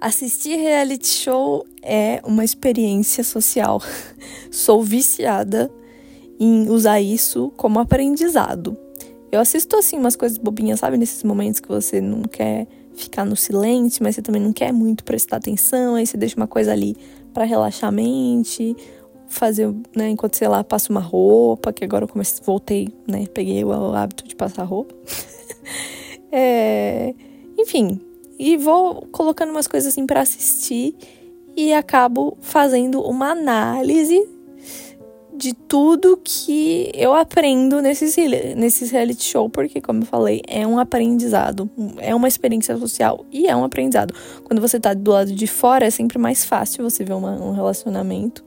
Assistir reality show é uma experiência social. Sou viciada em usar isso como aprendizado. Eu assisto assim umas coisas bobinhas, sabe? Nesses momentos que você não quer ficar no silêncio, mas você também não quer muito prestar atenção, aí você deixa uma coisa ali para relaxar a mente, fazer, né, enquanto sei lá, passa uma roupa, que agora eu comecei, voltei, né, peguei o hábito de passar roupa. é, enfim, e vou colocando umas coisas assim para assistir e acabo fazendo uma análise de tudo que eu aprendo nesses, nesses reality show, porque, como eu falei, é um aprendizado, é uma experiência social e é um aprendizado. Quando você tá do lado de fora, é sempre mais fácil você ver uma, um relacionamento,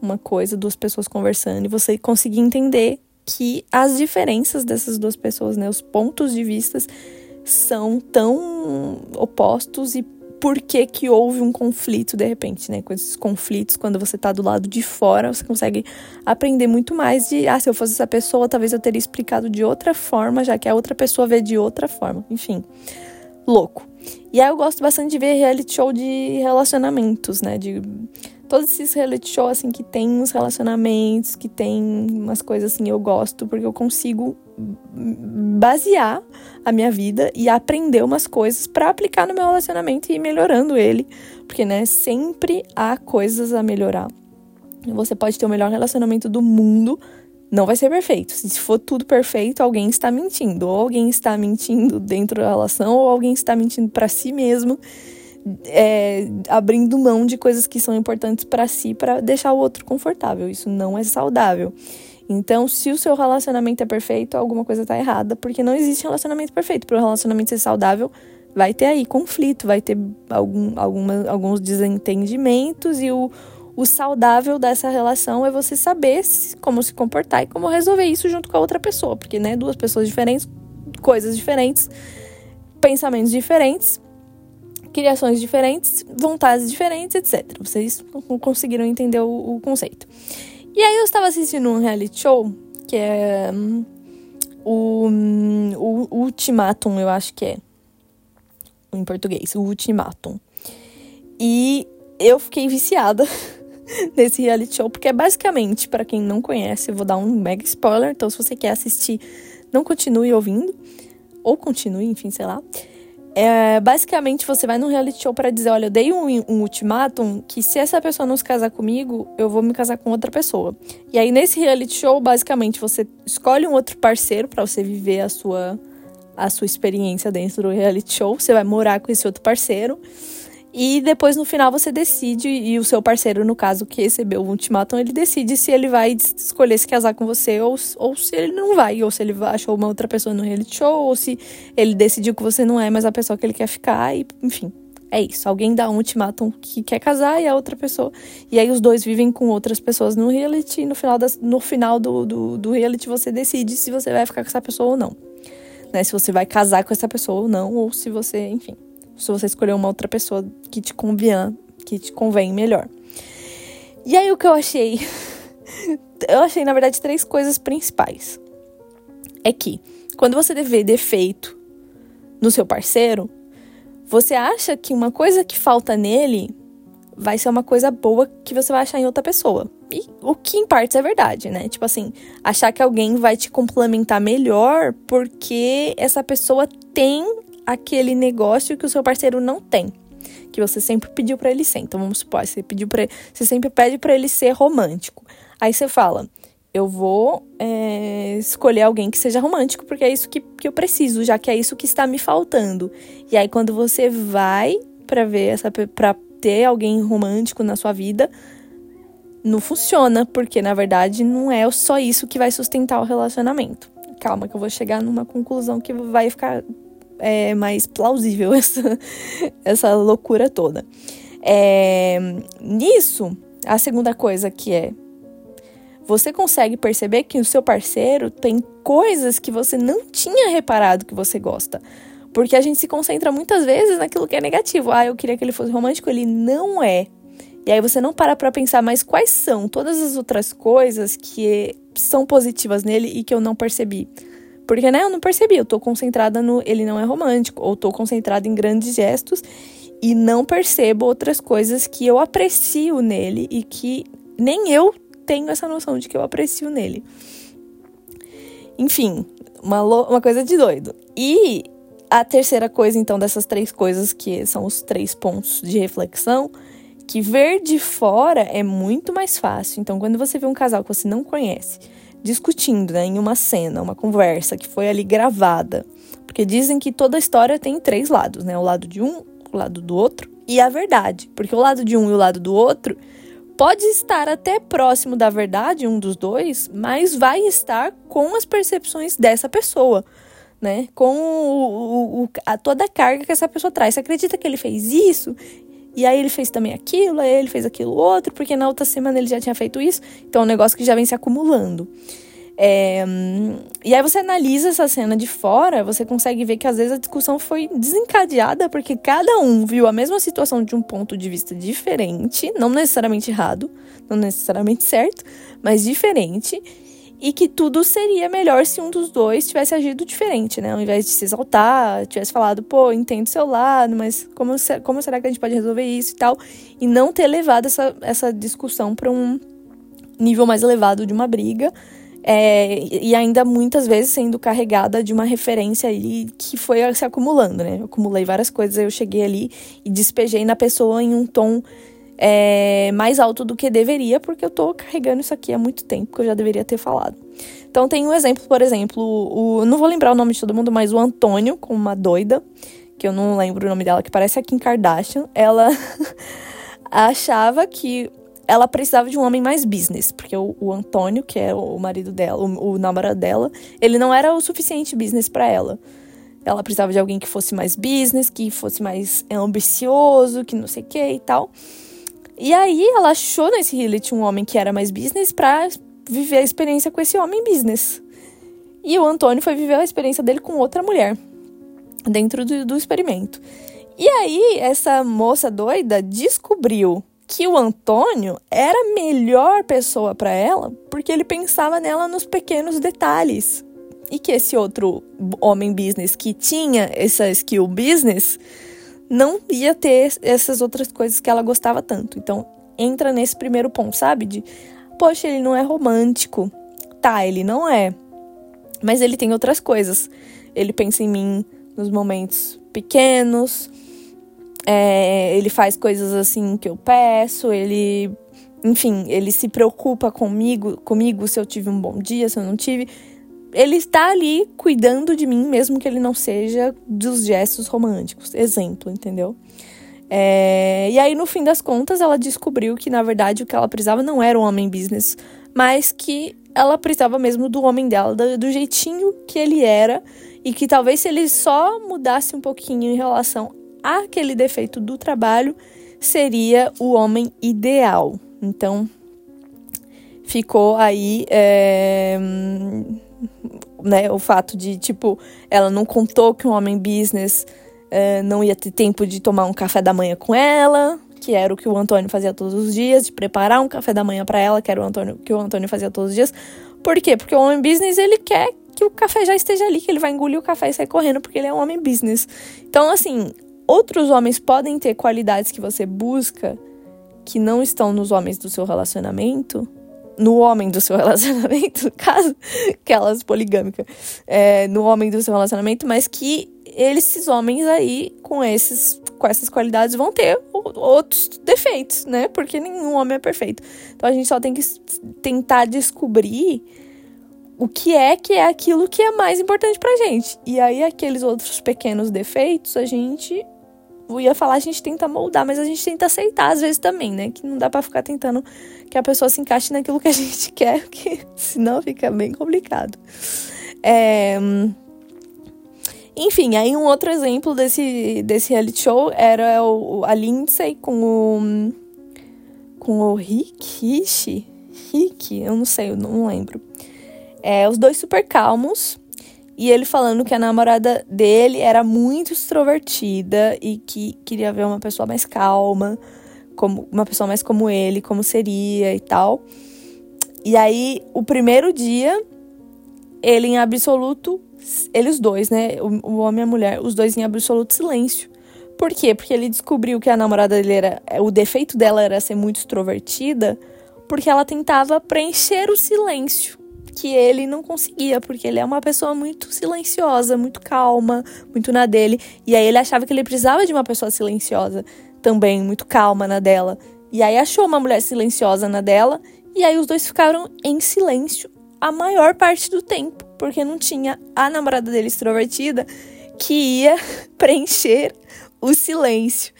uma coisa, duas pessoas conversando e você conseguir entender que as diferenças dessas duas pessoas, né, os pontos de vistas são tão opostos e por que que houve um conflito de repente, né? Com esses conflitos, quando você tá do lado de fora, você consegue aprender muito mais de, ah, se eu fosse essa pessoa, talvez eu teria explicado de outra forma, já que a outra pessoa vê de outra forma. Enfim, louco. E aí eu gosto bastante de ver reality show de relacionamentos, né? De todos esses reality show assim que tem uns relacionamentos, que tem umas coisas assim, eu gosto porque eu consigo basear a minha vida e aprender umas coisas para aplicar no meu relacionamento e ir melhorando ele, porque né, sempre há coisas a melhorar. Você pode ter o melhor relacionamento do mundo, não vai ser perfeito. Se for tudo perfeito, alguém está mentindo, ou alguém está mentindo dentro da relação, ou alguém está mentindo para si mesmo é, abrindo mão de coisas que são importantes para si para deixar o outro confortável. Isso não é saudável. Então, se o seu relacionamento é perfeito, alguma coisa está errada, porque não existe relacionamento perfeito. Para o relacionamento ser saudável, vai ter aí conflito, vai ter algum, alguma, alguns desentendimentos e o, o saudável dessa relação é você saber como se comportar e como resolver isso junto com a outra pessoa, porque né, duas pessoas diferentes, coisas diferentes, pensamentos diferentes, criações diferentes, vontades diferentes, etc. Vocês conseguiram entender o, o conceito. E aí eu estava assistindo um reality show que é um, o, um, o Ultimatum, eu acho que é em português, o Ultimatum. E eu fiquei viciada nesse reality show, porque é basicamente, para quem não conhece, eu vou dar um mega spoiler, então se você quer assistir, não continue ouvindo, ou continue, enfim, sei lá. É, basicamente, você vai num reality show para dizer: olha, eu dei um, um ultimátum que se essa pessoa não se casar comigo, eu vou me casar com outra pessoa. E aí, nesse reality show, basicamente, você escolhe um outro parceiro para você viver a sua, a sua experiência dentro do reality show. Você vai morar com esse outro parceiro. E depois no final você decide, e o seu parceiro, no caso, que recebeu o ultimatum, ele decide se ele vai escolher se casar com você ou, ou se ele não vai, ou se ele achou uma outra pessoa no reality show, ou se ele decidiu que você não é mais a pessoa que ele quer ficar, e enfim. É isso. Alguém dá um ultimatum que quer casar e a outra pessoa. E aí os dois vivem com outras pessoas no reality. E no final, das, no final do, do, do reality você decide se você vai ficar com essa pessoa ou não. Né? Se você vai casar com essa pessoa ou não, ou se você, enfim se você escolher uma outra pessoa que te convenha, que te convém melhor. E aí o que eu achei? eu achei, na verdade, três coisas principais. É que quando você vê defeito no seu parceiro, você acha que uma coisa que falta nele vai ser uma coisa boa que você vai achar em outra pessoa. E o que em partes é verdade, né? Tipo assim, achar que alguém vai te complementar melhor porque essa pessoa tem aquele negócio que o seu parceiro não tem, que você sempre pediu para ele ser. Então vamos supor, você pediu para você sempre pede para ele ser romântico. Aí você fala, eu vou é, escolher alguém que seja romântico, porque é isso que, que eu preciso, já que é isso que está me faltando. E aí quando você vai para ver essa para ter alguém romântico na sua vida, não funciona, porque na verdade não é só isso que vai sustentar o relacionamento. Calma que eu vou chegar numa conclusão que vai ficar é, mais plausível essa, essa loucura toda. É, nisso, a segunda coisa que é você consegue perceber que o seu parceiro tem coisas que você não tinha reparado que você gosta. Porque a gente se concentra muitas vezes naquilo que é negativo. Ah, eu queria que ele fosse romântico, ele não é. E aí você não para pra pensar, mas quais são todas as outras coisas que são positivas nele e que eu não percebi? Porque, né, eu não percebi, eu tô concentrada no ele não é romântico, ou tô concentrada em grandes gestos e não percebo outras coisas que eu aprecio nele e que nem eu tenho essa noção de que eu aprecio nele. Enfim, uma, uma coisa de doido. E a terceira coisa, então, dessas três coisas que são os três pontos de reflexão, que ver de fora é muito mais fácil. Então, quando você vê um casal que você não conhece discutindo né, em uma cena, uma conversa que foi ali gravada, porque dizem que toda história tem três lados, né? O lado de um, o lado do outro e a verdade. Porque o lado de um e o lado do outro pode estar até próximo da verdade, um dos dois, mas vai estar com as percepções dessa pessoa, né? Com o, o, a, toda a carga que essa pessoa traz. Você acredita que ele fez isso? E aí ele fez também aquilo, aí ele fez aquilo outro, porque na outra semana ele já tinha feito isso. Então é um negócio que já vem se acumulando. É, e aí você analisa essa cena de fora, você consegue ver que às vezes a discussão foi desencadeada porque cada um viu a mesma situação de um ponto de vista diferente, não necessariamente errado, não necessariamente certo, mas diferente, e que tudo seria melhor se um dos dois tivesse agido diferente, né? Ao invés de se exaltar, tivesse falado, pô, entendo seu lado, mas como, como será que a gente pode resolver isso e tal, e não ter levado essa, essa discussão para um nível mais elevado de uma briga é, e ainda muitas vezes sendo carregada de uma referência ali que foi se acumulando, né? Eu acumulei várias coisas, eu cheguei ali e despejei na pessoa em um tom é, mais alto do que deveria, porque eu tô carregando isso aqui há muito tempo, que eu já deveria ter falado. Então tem um exemplo, por exemplo, o, não vou lembrar o nome de todo mundo, mas o Antônio, com uma doida, que eu não lembro o nome dela, que parece a Kim Kardashian, ela achava que ela precisava de um homem mais business, porque o, o Antônio, que é o marido dela, o, o namorado dela, ele não era o suficiente business para ela. Ela precisava de alguém que fosse mais business, que fosse mais ambicioso, que não sei o que e tal. E aí ela achou nesse reality um homem que era mais business pra viver a experiência com esse homem business. E o Antônio foi viver a experiência dele com outra mulher, dentro do, do experimento. E aí, essa moça doida descobriu que o Antônio era a melhor pessoa para ela porque ele pensava nela nos pequenos detalhes. E que esse outro homem business que tinha essa skill business não ia ter essas outras coisas que ela gostava tanto. Então, entra nesse primeiro ponto, sabe? De, poxa, ele não é romântico. Tá, ele não é. Mas ele tem outras coisas. Ele pensa em mim nos momentos pequenos, é, ele faz coisas assim que eu peço, ele. Enfim, ele se preocupa comigo, comigo se eu tive um bom dia, se eu não tive. Ele está ali cuidando de mim, mesmo que ele não seja dos gestos românticos. Exemplo, entendeu? É, e aí, no fim das contas, ela descobriu que, na verdade, o que ela precisava não era um homem business, mas que ela precisava mesmo do homem dela, do, jeitinho que ele era, e que talvez se ele só mudasse um pouquinho em relação aquele defeito do trabalho seria o homem ideal. Então, ficou aí é, né, o fato de, tipo, ela não contou que um homem business é, não ia ter tempo de tomar um café da manhã com ela, que era o que o Antônio fazia todos os dias, de preparar um café da manhã para ela, que era o Antônio, que o Antônio fazia todos os dias. Por quê? Porque o homem business, ele quer que o café já esteja ali, que ele vai engolir o café e sair correndo, porque ele é um homem business. Então, assim, Outros homens podem ter qualidades que você busca que não estão nos homens do seu relacionamento, no homem do seu relacionamento, caso aquelas poligâmica, é, no homem do seu relacionamento, mas que esses homens aí com esses com essas qualidades vão ter outros defeitos, né? Porque nenhum homem é perfeito. Então a gente só tem que tentar descobrir o que é que é aquilo que é mais importante pra gente. E aí aqueles outros pequenos defeitos a gente eu ia falar, a gente tenta moldar, mas a gente tenta aceitar às vezes também, né? Que não dá para ficar tentando que a pessoa se encaixe naquilo que a gente quer, porque senão fica bem complicado. É... Enfim, aí um outro exemplo desse, desse reality show era o, a Lindsay com o. com o Rick, Rick, Rick, eu não sei, eu não lembro. É, os dois super calmos. E ele falando que a namorada dele era muito extrovertida e que queria ver uma pessoa mais calma, como uma pessoa mais como ele, como seria e tal. E aí, o primeiro dia, ele em absoluto, eles dois, né? O, o homem e a mulher, os dois em absoluto silêncio. Por quê? Porque ele descobriu que a namorada dele era. O defeito dela era ser muito extrovertida, porque ela tentava preencher o silêncio que ele não conseguia, porque ele é uma pessoa muito silenciosa, muito calma, muito na dele. E aí ele achava que ele precisava de uma pessoa silenciosa também, muito calma na dela. E aí achou uma mulher silenciosa na dela, e aí os dois ficaram em silêncio a maior parte do tempo, porque não tinha a namorada dele extrovertida que ia preencher o silêncio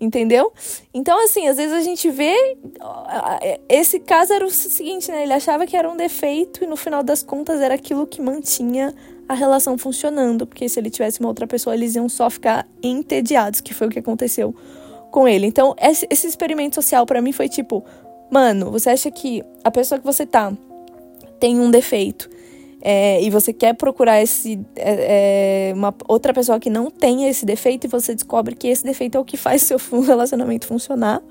entendeu? Então, assim, às vezes a gente vê. Esse caso era o seguinte, né? Ele achava que era um defeito e no final das contas era aquilo que mantinha a relação funcionando, porque se ele tivesse uma outra pessoa, eles iam só ficar entediados, que foi o que aconteceu com ele. Então, esse, experimento social para mim foi tipo, mano, você acha que a pessoa que você tá tem um defeito é, e você quer procurar esse, é, é, uma outra pessoa que não tenha esse defeito e você descobre que esse defeito é o que faz seu relacionamento funcionar,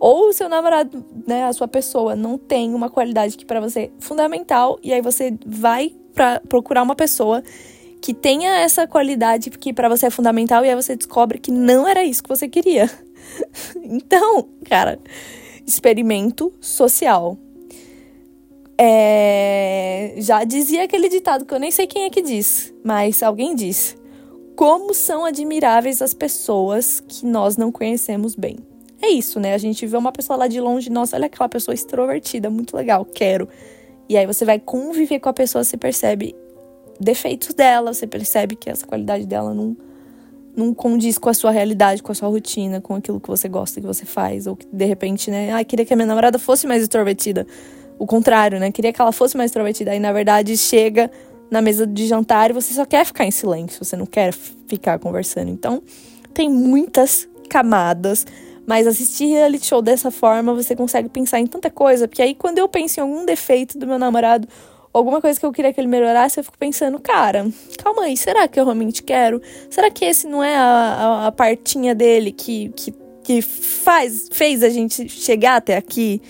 ou o seu namorado, né, a sua pessoa não tem uma qualidade que para você é fundamental e aí você vai para procurar uma pessoa que tenha essa qualidade que para você é fundamental e aí você descobre que não era isso que você queria. então, cara, experimento social. É, já dizia aquele ditado que eu nem sei quem é que diz, mas alguém disse: Como são admiráveis as pessoas que nós não conhecemos bem. É isso, né? A gente vê uma pessoa lá de longe, nossa, olha aquela pessoa extrovertida, muito legal, quero. E aí você vai conviver com a pessoa, você percebe defeitos dela, você percebe que essa qualidade dela não, não condiz com a sua realidade, com a sua rotina, com aquilo que você gosta, que você faz, ou que de repente, né? Ai, ah, queria que a minha namorada fosse mais extrovertida o contrário, né? Queria que ela fosse mais extrovertida. Aí, na verdade, chega na mesa de jantar e você só quer ficar em silêncio, você não quer ficar conversando. Então, tem muitas camadas, mas assistir reality show dessa forma você consegue pensar em tanta coisa, porque aí quando eu penso em algum defeito do meu namorado, alguma coisa que eu queria que ele melhorasse, eu fico pensando, cara, calma aí, será que eu realmente quero? Será que esse não é a, a, a partinha dele que, que, que faz, fez a gente chegar até aqui?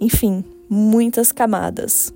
Enfim, muitas camadas.